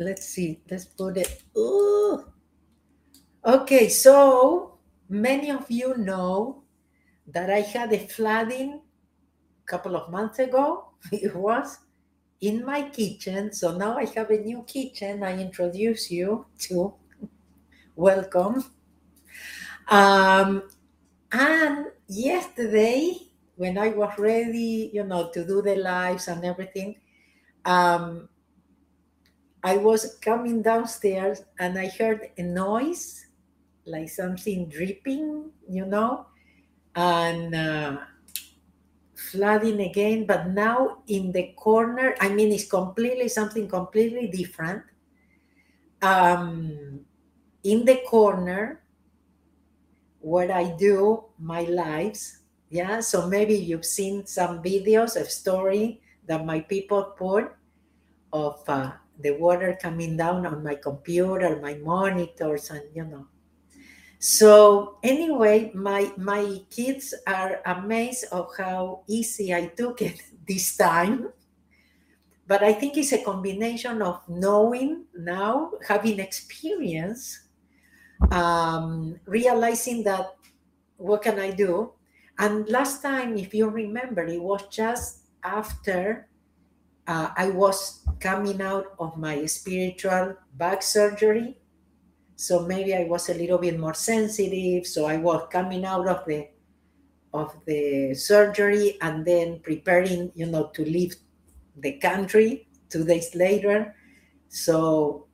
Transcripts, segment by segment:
let's see. Let's put it. Ooh. Okay, so many of you know that I had a flooding a couple of months ago. It was in my kitchen. So now I have a new kitchen. I introduce you to. Welcome. Um, and yesterday, when I was ready, you know, to do the lives and everything, um, I was coming downstairs and I heard a noise, like something dripping, you know, and uh, flooding again. But now in the corner, I mean, it's completely something completely different. Um, in the corner where I do my lives, yeah. So maybe you've seen some videos of story that my people put of. Uh, the water coming down on my computer, my monitors, and you know. So anyway, my my kids are amazed of how easy I took it this time. But I think it's a combination of knowing now, having experience, um, realizing that what can I do? And last time, if you remember, it was just after uh, I was coming out of my spiritual back surgery. So maybe I was a little bit more sensitive. So I was coming out of the of the surgery and then preparing, you know, to leave the country two days later. So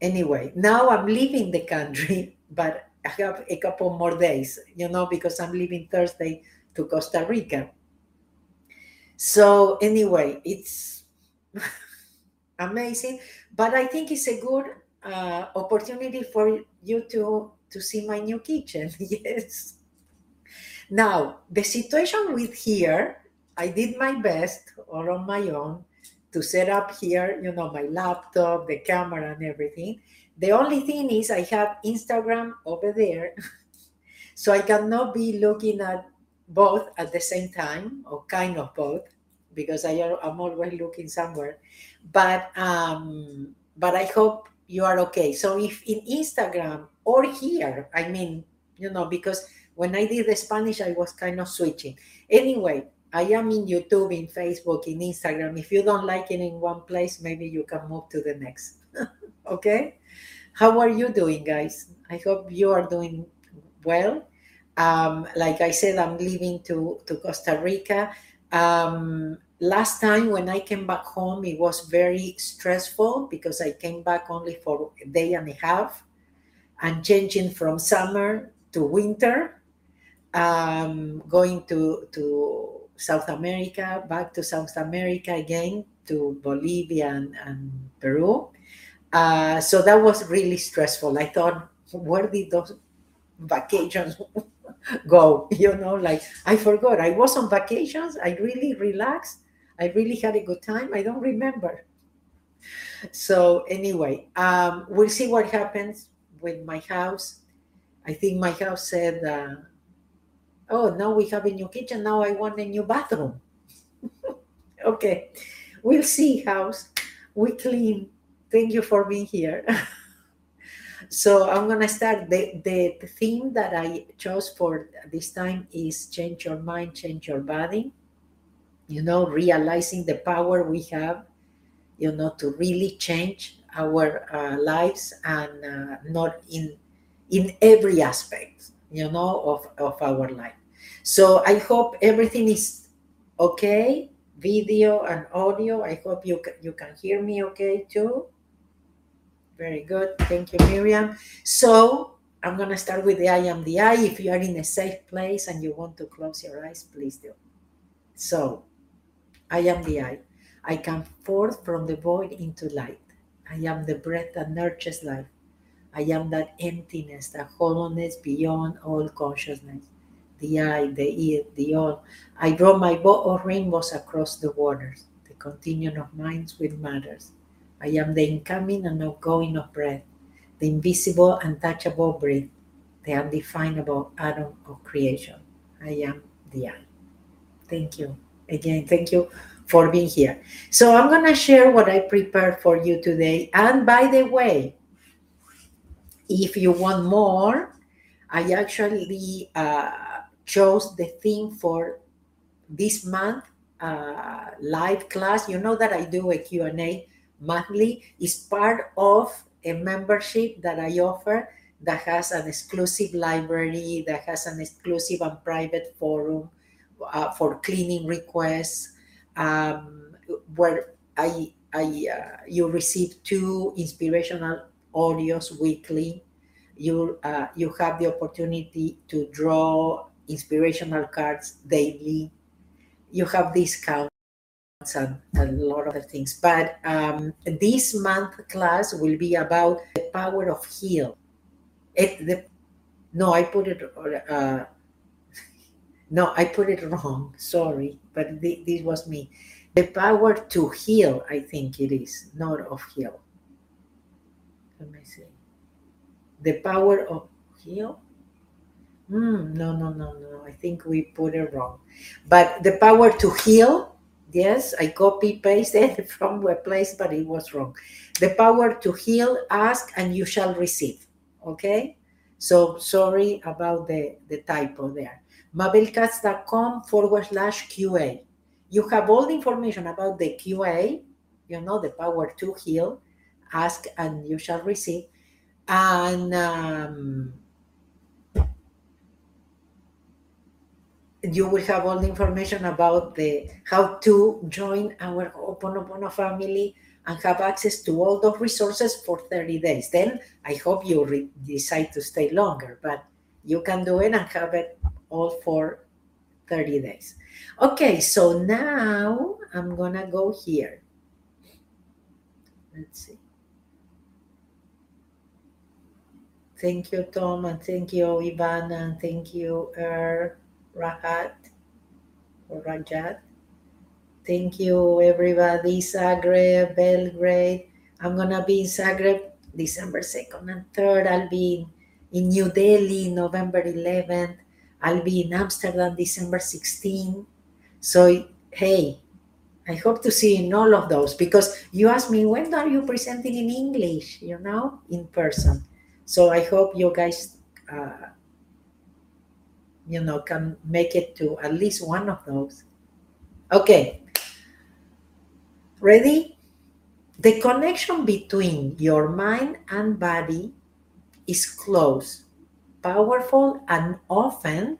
anyway, now I'm leaving the country, but I have a couple more days, you know, because I'm leaving Thursday to Costa Rica. So anyway, it's amazing. But I think it's a good uh, opportunity for you to to see my new kitchen. yes. Now the situation with here, I did my best all on my own to set up here. You know, my laptop, the camera, and everything. The only thing is I have Instagram over there, so I cannot be looking at both at the same time, or kind of both because I am always looking somewhere. But um, but I hope you are okay. So if in Instagram or here, I mean, you know, because when I did the Spanish, I was kind of switching. Anyway, I am in YouTube, in Facebook, in Instagram. If you don't like it in one place, maybe you can move to the next. okay? How are you doing, guys? I hope you are doing well. Um, like I said, I'm leaving to, to Costa Rica. Um, last time when I came back home, it was very stressful because I came back only for a day and a half and changing from summer to winter, um, going to, to South America, back to South America again, to Bolivia and, and Peru. Uh, so that was really stressful. I thought, where did those vacations go? You know, like I forgot. I was on vacations. I really relaxed I really had a good time. I don't remember. So anyway, um, we'll see what happens with my house. I think my house said, uh, "Oh, now we have a new kitchen. Now I want a new bathroom." okay, we'll see. House, we clean. Thank you for being here. so I'm gonna start. The the theme that I chose for this time is change your mind, change your body you know, realizing the power we have, you know, to really change our uh, lives and uh, not in in every aspect, you know, of, of our life. So I hope everything is okay, video and audio. I hope you you can hear me okay too. Very good. Thank you, Miriam. So I'm gonna start with the I am the I. If you are in a safe place and you want to close your eyes, please do. So I am the I. I come forth from the void into light. I am the breath that nurtures life. I am that emptiness, that hollowness beyond all consciousness. The I, the it, the all. I draw my bow of rainbows across the waters, the continuum of minds with matters. I am the incoming and outgoing of breath, the invisible, untouchable breath, the undefinable atom of creation. I am the I. Thank you again, thank you for being here. So I'm going to share what I prepared for you today. And by the way, if you want more, I actually uh, chose the theme for this month uh, live class. You know that I do a Q&A monthly. is part of a membership that I offer that has an exclusive library, that has an exclusive and private forum uh, for cleaning requests, um, where I, I uh, you receive two inspirational audios weekly. You uh, you have the opportunity to draw inspirational cards daily. You have discounts a lot of other things. But um, this month class will be about the power of heal. It, the, no, I put it. Uh, no, I put it wrong. Sorry, but th- this was me. The power to heal, I think it is, not of heal. Let me see. The power of heal. Mm, no, no, no, no. I think we put it wrong. But the power to heal, yes, I copy pasted from a place, but it was wrong. The power to heal, ask, and you shall receive. Okay? So sorry about the, the typo there. Mabelkatz.com forward slash QA. You have all the information about the QA, you know, the power to heal, ask, and you shall receive. And um, you will have all the information about the how to join our Ho'oponopono family and have access to all those resources for 30 days. Then I hope you re- decide to stay longer, but you can do it and have it all for 30 days. Okay, so now I'm gonna go here. Let's see. Thank you, Tom, and thank you, Ivana, and thank you, Er. Rahat or Rajat. Thank you, everybody. Zagreb, Belgrade. I'm going to be in Zagreb December 2nd and 3rd. I'll be in, in New Delhi November 11th. I'll be in Amsterdam December 16th. So, hey, I hope to see in all of those because you asked me, when are you presenting in English, you know, in person? So I hope you guys uh, you know, can make it to at least one of those. Okay. Ready? The connection between your mind and body is close, powerful, and often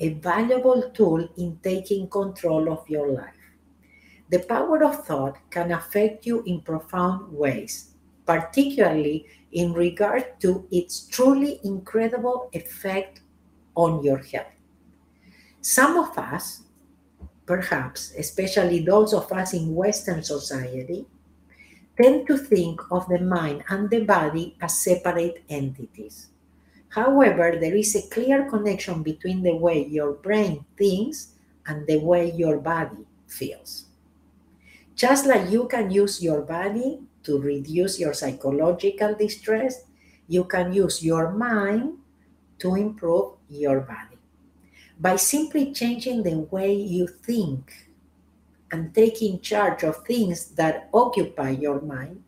a valuable tool in taking control of your life. The power of thought can affect you in profound ways, particularly in regard to its truly incredible effect on your health. Some of us, perhaps, especially those of us in Western society, tend to think of the mind and the body as separate entities. However, there is a clear connection between the way your brain thinks and the way your body feels. Just like you can use your body to reduce your psychological distress, you can use your mind to improve your body. By simply changing the way you think and taking charge of things that occupy your mind,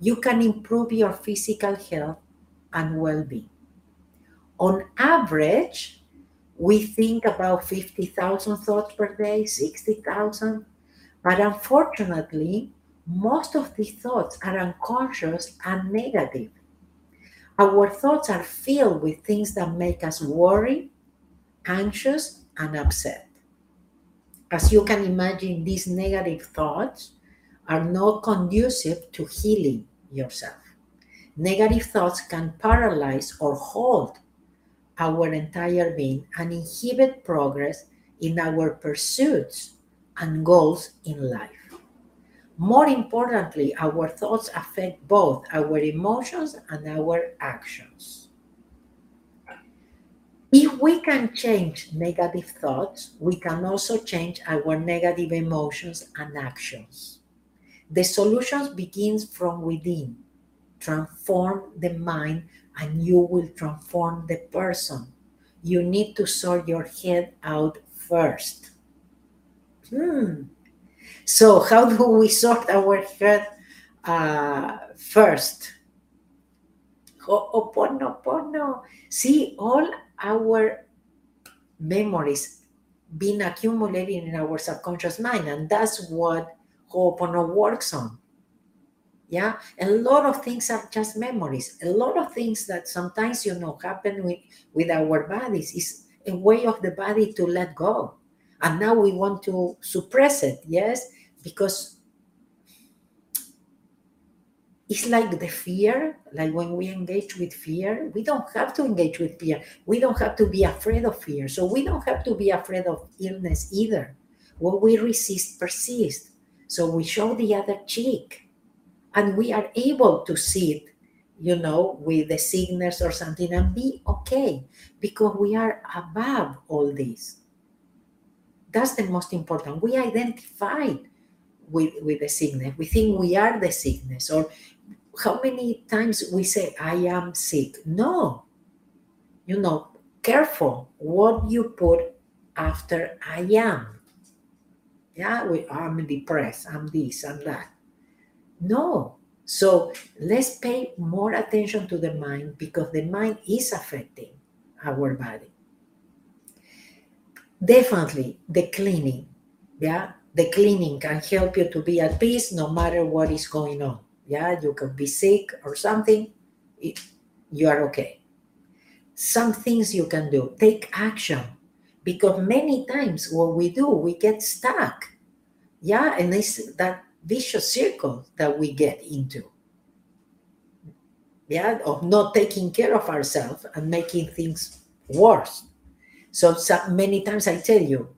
you can improve your physical health and well being. On average, we think about 50,000 thoughts per day, 60,000, but unfortunately, most of these thoughts are unconscious and negative. Our thoughts are filled with things that make us worry, anxious, and upset. As you can imagine, these negative thoughts are not conducive to healing yourself. Negative thoughts can paralyze or hold our entire being and inhibit progress in our pursuits and goals in life. More importantly, our thoughts affect both our emotions and our actions. If we can change negative thoughts, we can also change our negative emotions and actions. The solutions begins from within. Transform the mind and you will transform the person. You need to sort your head out first. Hmm. So, how do we sort our head uh, first? Ho'oponopono. See, all our memories being accumulated in our subconscious mind, and that's what Ho'opono works on. Yeah, a lot of things are just memories. A lot of things that sometimes you know happen with, with our bodies is a way of the body to let go. And now we want to suppress it, yes, because it's like the fear, like when we engage with fear, we don't have to engage with fear. We don't have to be afraid of fear. So we don't have to be afraid of illness either. What we resist persists. So we show the other cheek and we are able to see it, you know, with the sickness or something and be okay because we are above all this. That's the most important. We identify with, with the sickness. We think we are the sickness. Or how many times we say i am sick. No. You know careful what you put after i am. Yeah we, i'm depressed i'm this I'm that. No. So let's pay more attention to the mind because the mind is affecting our body definitely the cleaning yeah? The cleaning can help you to be at peace no matter what is going on yeah? You could be sick or something it, you are okay. Some things you can do take action because many times what we do we get stuck yeah? And it's that vicious circle that we get into yeah? Of not taking care of ourselves and making things worse so, so many times i tell you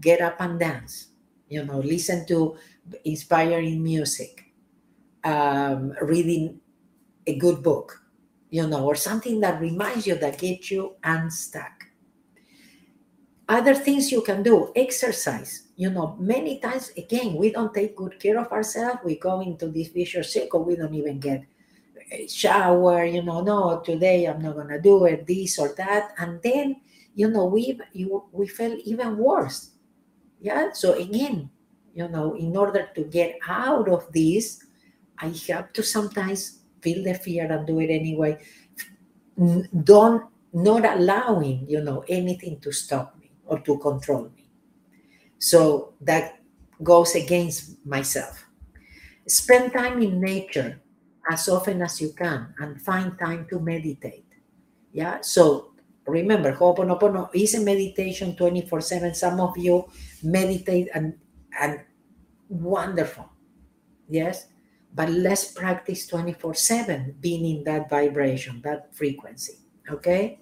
get up and dance you know listen to inspiring music um, reading a good book, you know, or something that reminds you that gets you unstuck. Other things you can do, exercise. You know, many times again, we don't take good care of ourselves. We go into this vicious circle. We don't even get a shower. You know, no, today I'm not gonna do it. This or that, and then you know we we felt even worse. Yeah. So again, you know, in order to get out of this, I have to sometimes feel the fear and do it anyway. Don't not allowing you know anything to stop me or to control me. So that goes against myself. Spend time in nature as often as you can and find time to meditate. Yeah. So remember, Ho'oponopono is a meditation 24 7. Some of you meditate and and wonderful. Yes but let's practice 24 7 being in that vibration, that frequency. Okay.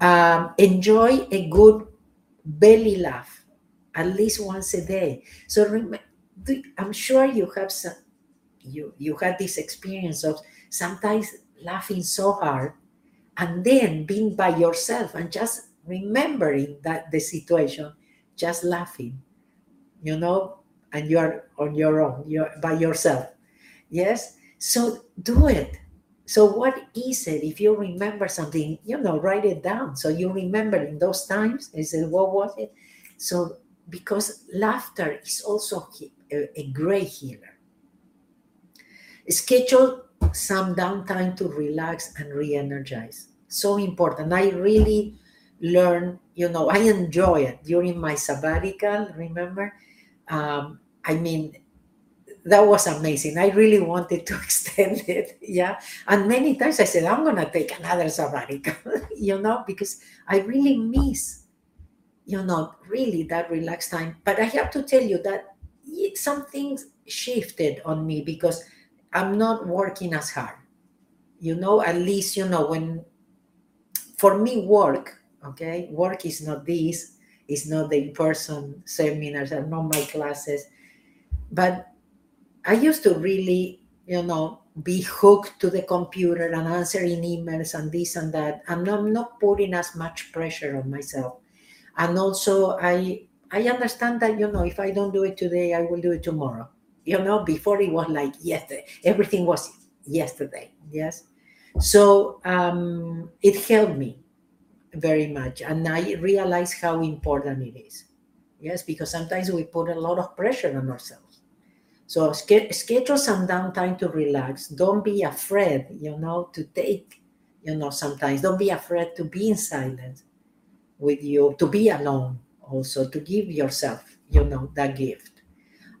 Um, enjoy a good belly laugh at least once a day. So rem- I'm sure you have some, you you had this experience of sometimes laughing so hard and then being by yourself and just remembering that the situation, just laughing, you know, and you're on your own, you're by yourself Yes. So do it. So what is it? If you remember something, you know, write it down. So you remember in those times. Is it what was it? So because laughter is also a, a great healer. Schedule some downtime to relax and re-energize. So important. I really learn, you know, I enjoy it during my sabbatical. Remember, um, I mean, that was amazing. I really wanted to extend it. Yeah. And many times I said, I'm to take another sabbatical, you know, because I really miss, you know, really that relaxed time. But I have to tell you that it, some things shifted on me because I'm not working as hard. You know, at least, you know, when for me, work, okay, work is not this, it's not the in person seminars, are not my classes. But I used to really, you know, be hooked to the computer and answering emails and this and that. And I'm not putting as much pressure on myself. And also I I understand that, you know, if I don't do it today, I will do it tomorrow. You know, before it was like yesterday. Everything was yesterday. Yes. So um, it helped me very much. And I realized how important it is. Yes, because sometimes we put a lot of pressure on ourselves So schedule some downtime to relax. Don't be afraid, you know, to take, you know, sometimes don't be afraid to be in silence with you, to be alone also, to give yourself, you know, that gift.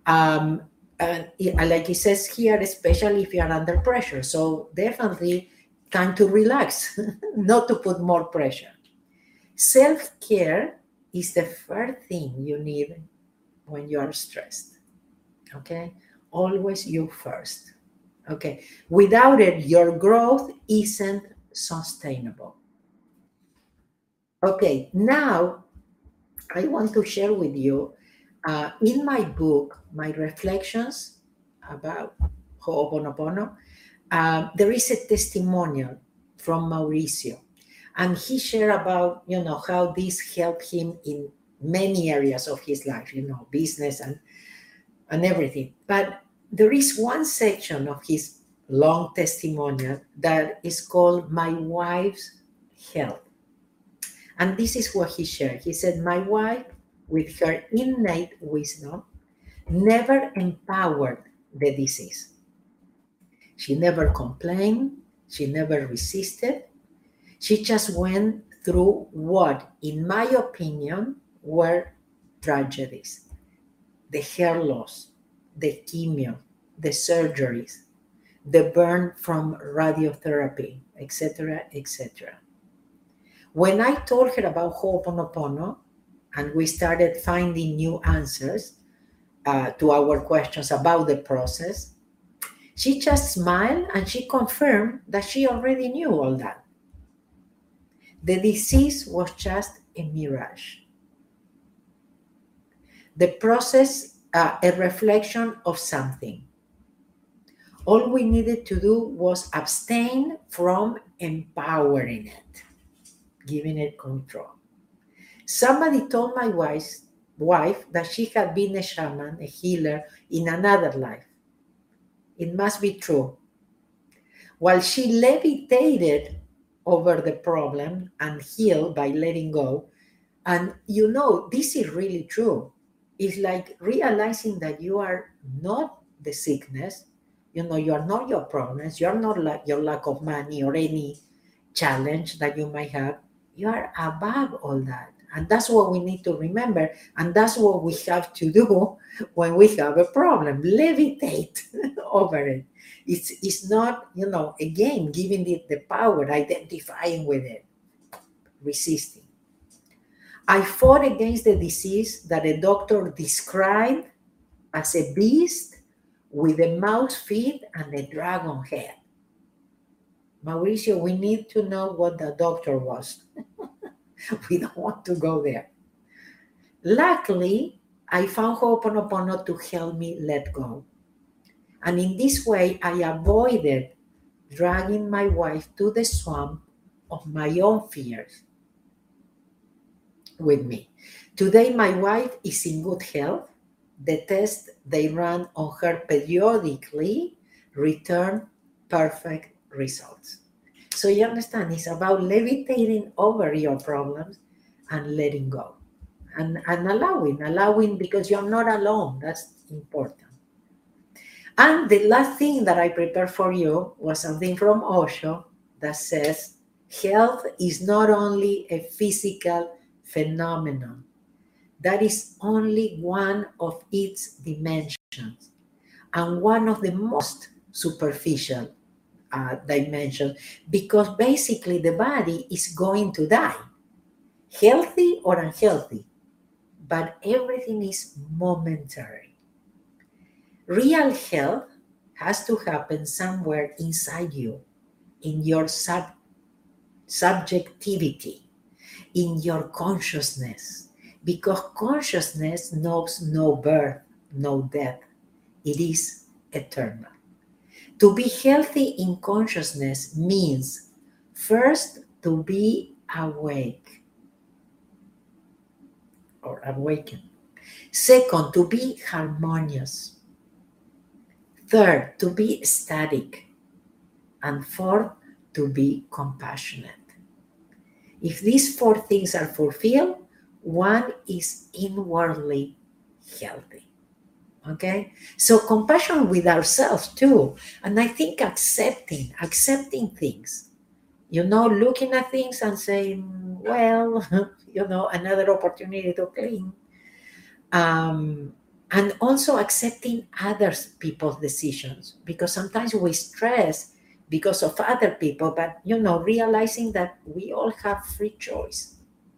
Um, and like it says here, especially if you are under pressure. So definitely time to relax, not to put more pressure. Self care is the first thing you need when you are stressed. Okay, always you first. Okay, without it, your growth isn't sustainable. Okay, now I want to share with you uh, in my book, my reflections about Ho'oponopono, uh, there is a testimonial from Mauricio. And he shared about, you know, how this helped him in many areas of his life, you know, business and and everything. But there is one section of his long testimonial that is called My Wife's Health. And this is what he shared. He said, My wife with her innate wisdom, never empowered the disease. She never complained, she never resisted. She just went through what, in my opinion, were tragedies the hair loss, the chemo, the surgeries, the burn from radiotherapy, etc., etc. When I told her about Ho'oponopono, and we started finding new answers uh, to our questions about the process, she just smiled and she confirmed that she already knew all that. The disease was just a mirage. The process, uh, a reflection of something. All we needed to do was abstain from empowering it, giving it control. Somebody told my wife, wife that she had been a shaman, a healer in another life. It must be true. While she levitated over the problem and healed by letting go, and you know, this is really true. It's like realizing that you are not the sickness, you know, you are not your problems, you are not like your lack of money or any challenge that you might have. You are above all that and that's what we need to remember. And that's what we have to do when we have a problem levitate over it. It's, it's not, you know, again, giving it the power, identifying with it, resisting. I fought against the disease that a doctor described as a beast with a mouse feet and a dragon head. Mauricio, we need to know what the doctor was. we don't want to go there. Luckily, I found Ho'oponopono to help me let go. And in this way, I avoided dragging my wife to the swamp of my own fears with me. Today, my wife is in good health. The tests they run on her periodically return perfect results. So you understand, it's about levitating over your problems and letting go and, and allowing, allowing because you're not alone. That's important. And the last thing that I prepared for you was something from Osho that says health is not only a physical phenomenon, that is only one of its dimensions and one of the most superficial uh, dimension because basically the body is going to die, healthy or unhealthy, but everything is momentary. Real health has to happen somewhere inside you, in your sub- subjectivity, in your consciousness, because consciousness knows no birth, no death. It is eternal. To be healthy in consciousness means first to be awake or awakened. Second, to be harmonious. Third, to be static. And fourth, to be compassionate. If these four things are fulfilled, one is inwardly healthy. Okay, so compassion with ourselves too, and I think accepting, accepting things, you know, looking at things and saying, well, you know, another opportunity to clean. Um, and also accepting other people's decisions. Because sometimes we stress because of other people but you know realizing that we all have free choice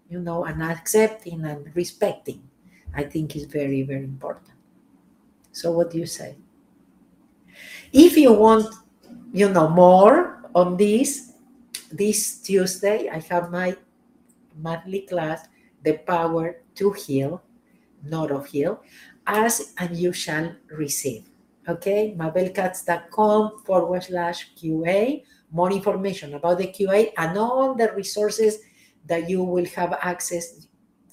you know and accepting and respecting i think is very very important so what do you say if you want you know more on this this tuesday i have my monthly class the power to heal not of heal ask and you shall receive. Okay, mabelkatz.com forward slash QA, More information about the QA and all the resources that you will have access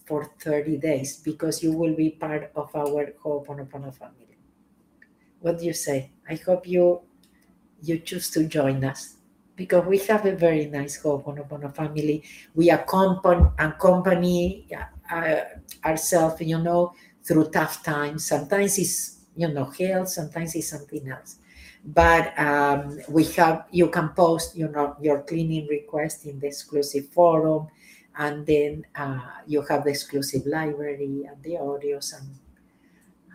for 30 days because you will be part of our Ho'oponopono family. What do you say? I hope you you choose to join us because we have a very nice Ho'oponopono family. We accompany, accompany uh, ourselves, you know, through tough times. Sometimes it's you know health, sometimes it's something else. But um, we have you can post you know your cleaning request in the exclusive forum, and then uh, you have the exclusive library and the audios and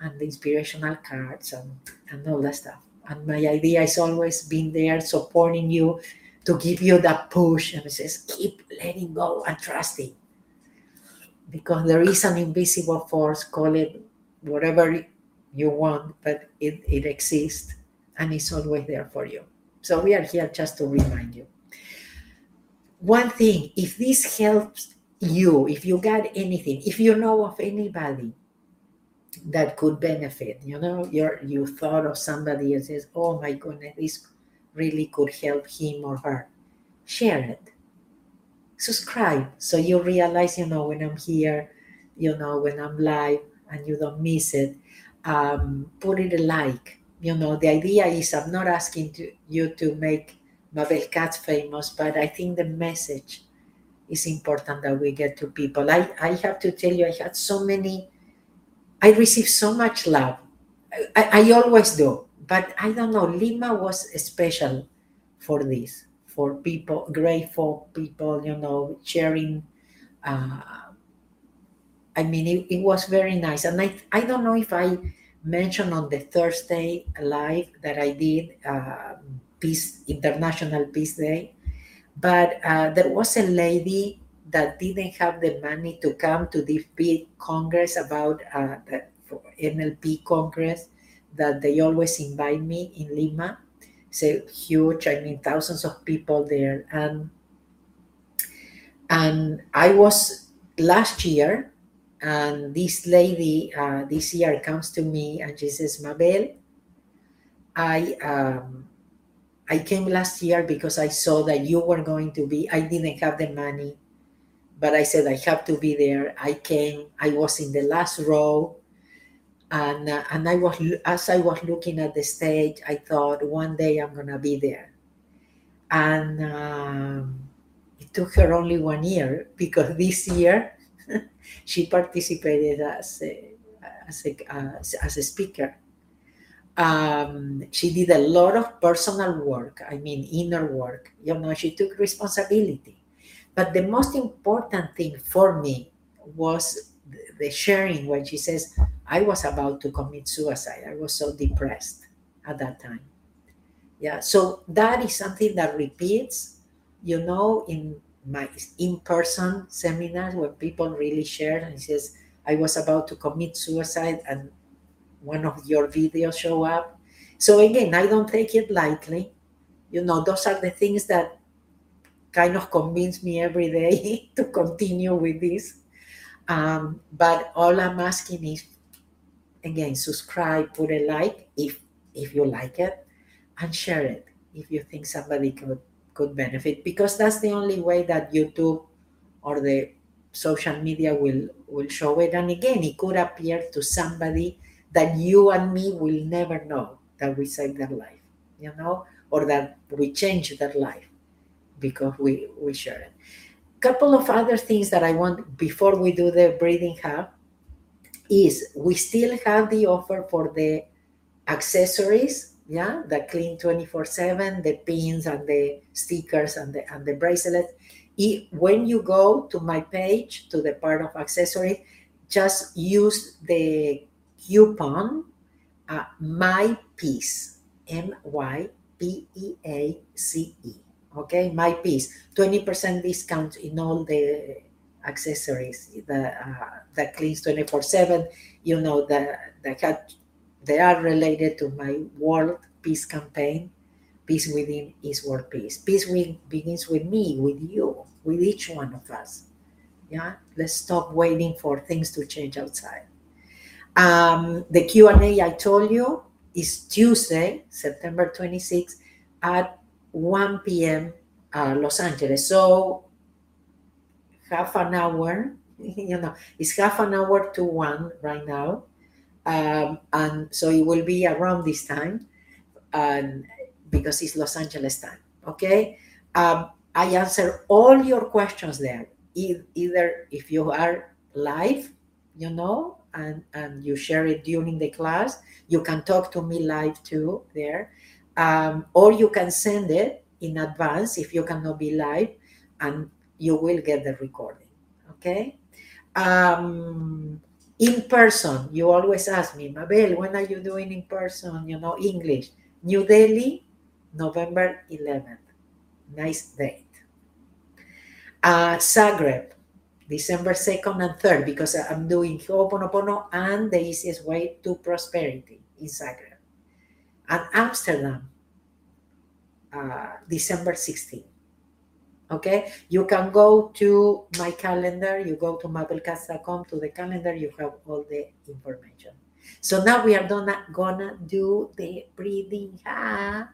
and the inspirational cards and, and all that stuff. And my idea is always been there supporting you to give you that push and it says keep letting go and trusting because there is an invisible force, call it whatever you want, but it, it exists and it's always there for you. So we are here just to remind you. One thing, if this helps you, if you got anything, if you know of anybody that could benefit, you know, you're, you thought of somebody and says, oh my goodness, this really could help him or her, share it. Subscribe so you realize you know when i'm here you know when i'm live and you don't miss it um, put it a like. You know the idea is i'm not asking to, you to make mabel katz famous but i think the message is important that we get to people. I i have to tell you i had so many i received so much love i, I always do but i don't know lima was special for this for people, grateful people, you know, sharing. Uh, I mean, it, it was very nice. And I, I don't know if I mentioned on the Thursday live that I did uh, Peace International Peace Day, but uh, there was a lady that didn't have the money to come to this big congress about uh, the NLP congress that they always invite me in Lima so huge. I mean, thousands of people there, and and I was last year, and this lady uh, this year comes to me and she says, "Mabel, I um, I came last year because I saw that you were going to be. I didn't have the money, but I said I have to be there. I came. I was in the last row." and uh, and I was as I was looking at the stage, I thought one day I'm gonna be there, and um, it took her only one year because this year she participated as a, as a, as, as a speaker. Um, she did a lot of personal work. I mean, inner work. You know, she took responsibility. But the most important thing for me was the sharing when she says, I was about to commit suicide. I was so depressed at that time. Yeah, so that is something that repeats, you know, in my in-person seminars when people really share and says, I was about to commit suicide and one of your videos show up. So again, I don't take it lightly. You know, those are the things that kind of convince me every day to continue with this. Um, but all I'm asking is again subscribe put a like if if you like it and share it if you think somebody could could benefit because that's the only way that youtube or the social media will will show it and again it could appear to somebody that you and me will never know that we saved their life you know or that we changed their life because we we share it couple of other things that i want before we do the breathing ha is we still have the offer for the accessories, yeah, the clean 24/7, the pins and the stickers and the and the bracelets. when you go to my page to the part of accessories, just use the coupon uh, my peace M Y P E A C E. Okay, my peace, 20% discount in all the accessories, the uh, that cleans 24/7. You know the the cat they are related to my world peace campaign. Peace within is world peace. Peace with, begins with me, with you, with each one of us. Yeah, let's stop waiting for things to change outside. Um, the Q and A I told you is Tuesday, September 26th at 1 p.m. Uh, Los Angeles. So half an hour, you know, it's half an hour to one right now. Um, and so it will be around this time and because it's Los Angeles time. Okay. Um, I answer all your questions there. E- either if you are live, you know, and, and you share it during the class, you can talk to me live too there. Um, or you can send it in advance if you cannot be live, and you will get the recording. Okay. Um, in person, you always ask me, Mabel, when are you doing in person? You know, English. New Delhi, November 11th. Nice date. Uh, Zagreb, December 2nd and 3rd, because I'm doing Ho'oponopono and the easiest way to prosperity in Zagreb. And Amsterdam, uh, December 16th. Okay, you can go to my calendar, you go to mabelkatz.com to the calendar, you have all the information. So now we are gonna, gonna do the breathing. Ah.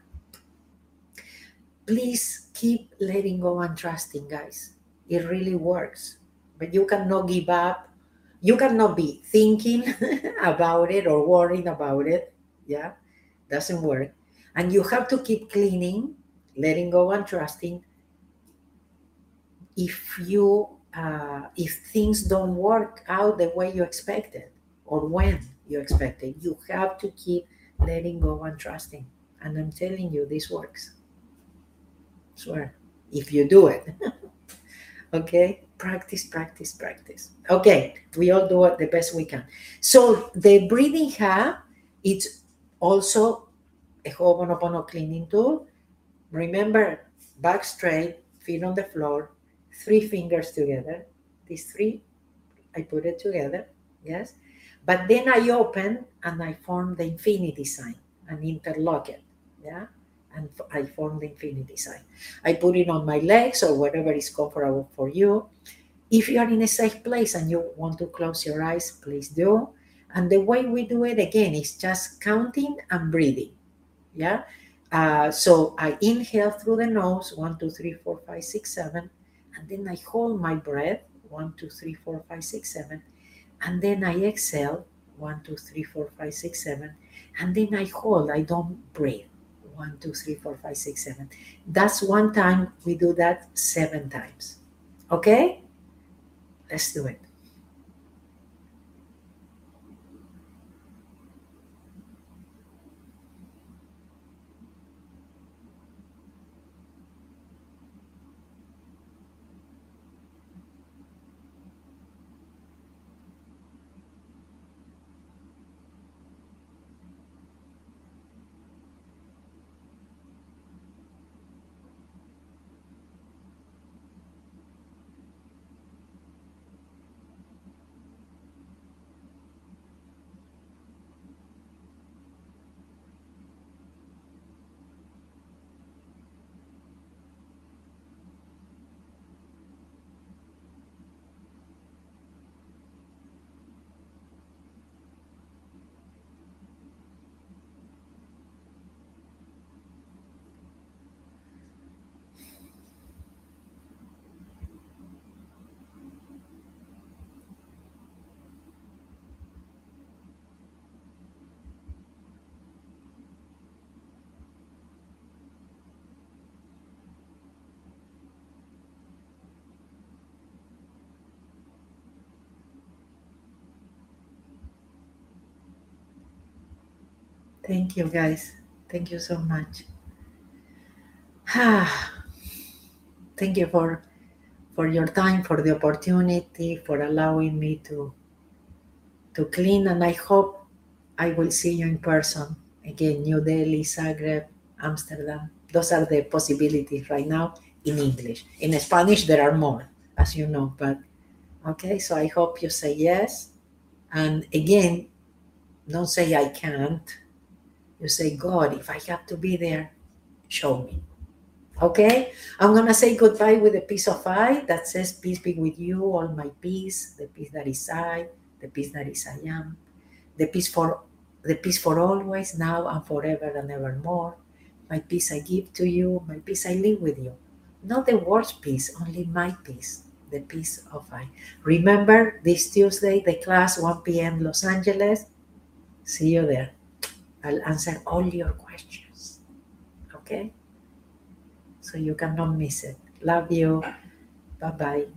Please keep letting go and trusting, guys. It really works. But you cannot give up. You cannot be thinking about it or worrying about it. Yeah, doesn't work. And you have to keep cleaning, letting go and trusting. If you uh, if things don't work out the way you expected or when you expected you have to keep letting go and trusting. And i'm telling you this works. Swear. If you do it. Okay? Practice practice practice. Okay we all do it the best we can. So the breathing ha it's also a ho'oponopono cleaning tool remember back straight feet on the floor three fingers together. These three, I put it together, yes. But then I open and I form the infinity sign and interlock it, yeah. And I form the infinity sign. I put it on my legs or whatever is comfortable for you. If you are in a safe place and you want to close your eyes, please do. And the way we do it again is just counting and breathing. Yeah. Uh, so I inhale through the nose one, two, three, four, five, six, seven and then I hold my breath one, two, three, four, five, six, seven, and then I exhale one, two, three, four, five, six, seven, and then I hold, I don't breathe one, two, three, four, five, six, seven. That's one time we do that seven times. Okay? Let's do it. Thank you, guys. Thank you so much. Ah, thank you for for your time, for the opportunity, for allowing me to to clean, and I hope I will see you in person again. New Delhi, Zagreb, Amsterdam. Those are the possibilities right now in English. In Spanish, there are more, as you know. But okay, so I hope you say yes. And again, don't say I can't. You say, God, if I have to be there, show me. Okay, I'm gonna say goodbye with a peace of I that says, Peace be with you, all my peace, the peace that is I, the peace that is I am, the peace for the peace for always, now and forever and evermore. My peace I give to you, my peace I live with you. Not the world's peace, only my peace, the peace of I. Remember this Tuesday, the class 1 p.m. Los Angeles. See you there. I'll answer all your questions. Okay? So you cannot miss it. Love you. Bye bye.